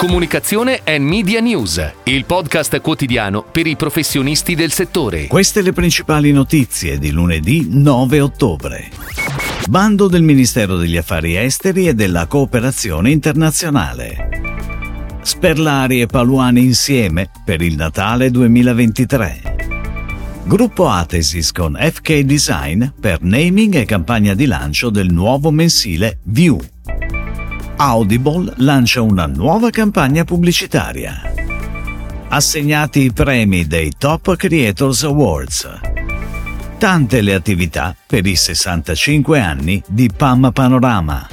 Comunicazione e Media News, il podcast quotidiano per i professionisti del settore. Queste le principali notizie di lunedì 9 ottobre. Bando del Ministero degli Affari Esteri e della Cooperazione Internazionale. Sperlari e Paluani insieme per il Natale 2023. Gruppo Atesis con FK Design per naming e campagna di lancio del nuovo mensile View. Audible lancia una nuova campagna pubblicitaria. Assegnati i premi dei Top Creators Awards. Tante le attività per i 65 anni di PAM Panorama.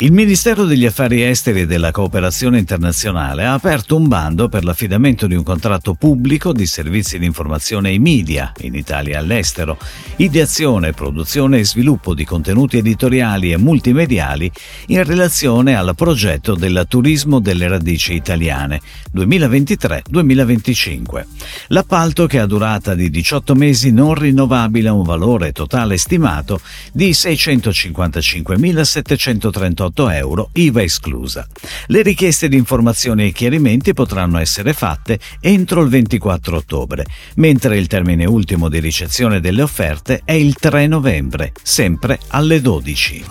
Il Ministero degli Affari Esteri e della Cooperazione Internazionale ha aperto un bando per l'affidamento di un contratto pubblico di servizi di informazione ai media, in Italia e all'estero, ideazione, produzione e sviluppo di contenuti editoriali e multimediali in relazione al progetto del turismo delle radici italiane 2023-2025. L'appalto, che ha durata di 18 mesi non rinnovabile a un valore totale stimato di 655.738 188 euro, IVA esclusa. Le richieste di informazioni e chiarimenti potranno essere fatte entro il 24 ottobre, mentre il termine ultimo di ricezione delle offerte è il 3 novembre, sempre alle 12.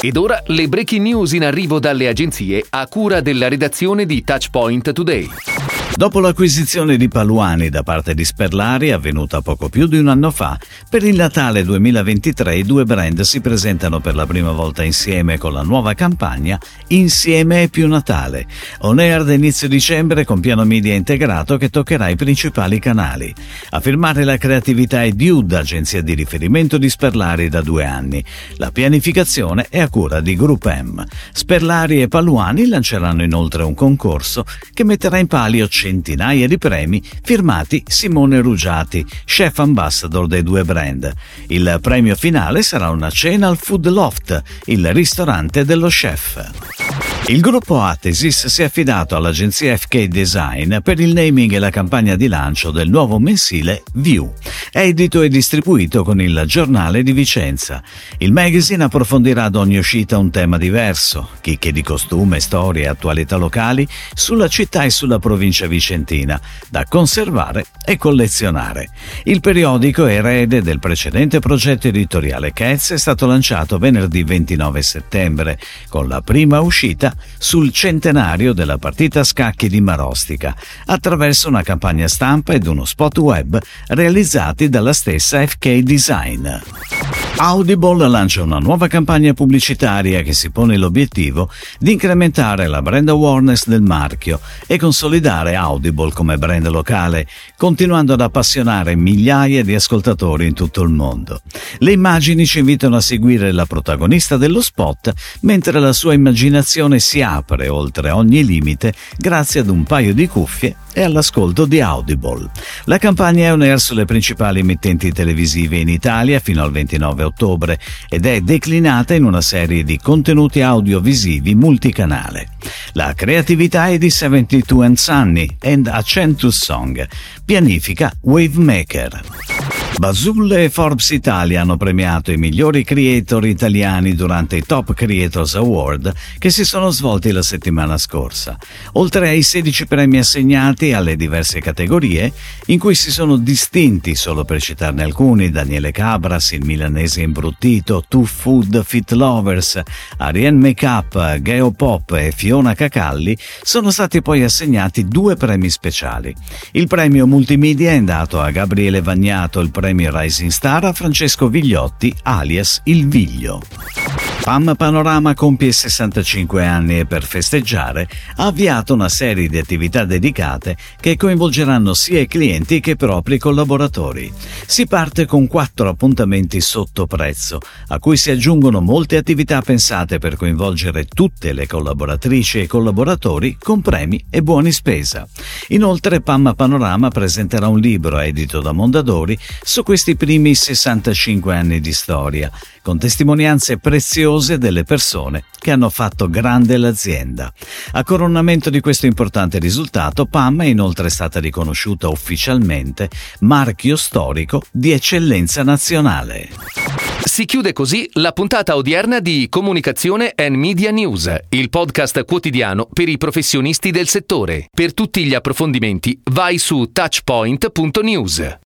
Ed ora le breaking news in arrivo dalle agenzie a cura della redazione di Touchpoint Today. Dopo l'acquisizione di Paluani da parte di Sperlari, avvenuta poco più di un anno fa, per il Natale 2023 i due brand si presentano per la prima volta insieme con la nuova campagna Insieme è più Natale, on air da inizio dicembre con piano media integrato che toccherà i principali canali. A firmare la creatività è Dude, agenzia di riferimento di Sperlari da due anni. La pianificazione è a cura di Group M. Sperlari e Paluani lanceranno inoltre un concorso che metterà in palio centinaia di premi firmati Simone Ruggiati, chef ambassador dei due brand. Il premio finale sarà una cena al Food Loft, il ristorante dello chef. Il gruppo Atesis si è affidato all'agenzia FK Design per il naming e la campagna di lancio del nuovo mensile View, edito e distribuito con il giornale di Vicenza. Il magazine approfondirà ad ogni uscita un tema diverso, chicche di costume, storie e attualità locali sulla città e sulla provincia vicentina, da conservare e collezionare. Il periodico, erede del precedente progetto editoriale Cats, è stato lanciato venerdì 29 settembre, con la prima uscita sul centenario della partita a scacchi di Marostica, attraverso una campagna stampa ed uno spot web realizzati dalla stessa FK Design. Audible lancia una nuova campagna pubblicitaria che si pone l'obiettivo di incrementare la brand awareness del marchio e consolidare Audible come brand locale, continuando ad appassionare migliaia di ascoltatori in tutto il mondo. Le immagini ci invitano a seguire la protagonista dello spot mentre la sua immaginazione si apre oltre ogni limite grazie ad un paio di cuffie e all'ascolto di Audible. La campagna è on air sulle principali emittenti televisive in Italia fino al 29 ottobre ed è declinata in una serie di contenuti audiovisivi multicanale. La creatività è di 72 and Sunny and Accentus Song, pianifica Wavemaker. Bazul e Forbes Italia hanno premiato i migliori creator italiani durante i Top Creators Award che si sono svolti la settimana scorsa. Oltre ai 16 premi assegnati alle diverse categorie, in cui si sono distinti, solo per citarne alcuni, Daniele Cabras, il milanese imbruttito, Two Food Fit Lovers, Ariane Makeup, Geo Pop e Fiona Cacalli, sono stati poi assegnati due premi speciali. Il premio multimedia è andato a Gabriele Vagnato, il premio Rising Star a Francesco Vigliotti, alias Il Viglio. PAM Panorama compie 65 anni e per festeggiare ha avviato una serie di attività dedicate che coinvolgeranno sia i clienti che i propri collaboratori. Si parte con quattro appuntamenti sotto prezzo, a cui si aggiungono molte attività pensate per coinvolgere tutte le collaboratrici e collaboratori con premi e buoni spesa. Inoltre PAM Panorama presenterà un libro edito da Mondadori su questi primi 65 anni di storia, con testimonianze preziose delle persone che hanno fatto grande l'azienda. A coronamento di questo importante risultato, PAM è inoltre stata riconosciuta ufficialmente marchio storico di eccellenza nazionale. Si chiude così la puntata odierna di Comunicazione and Media News, il podcast quotidiano per i professionisti del settore. Per tutti gli approfondimenti vai su touchpoint.news.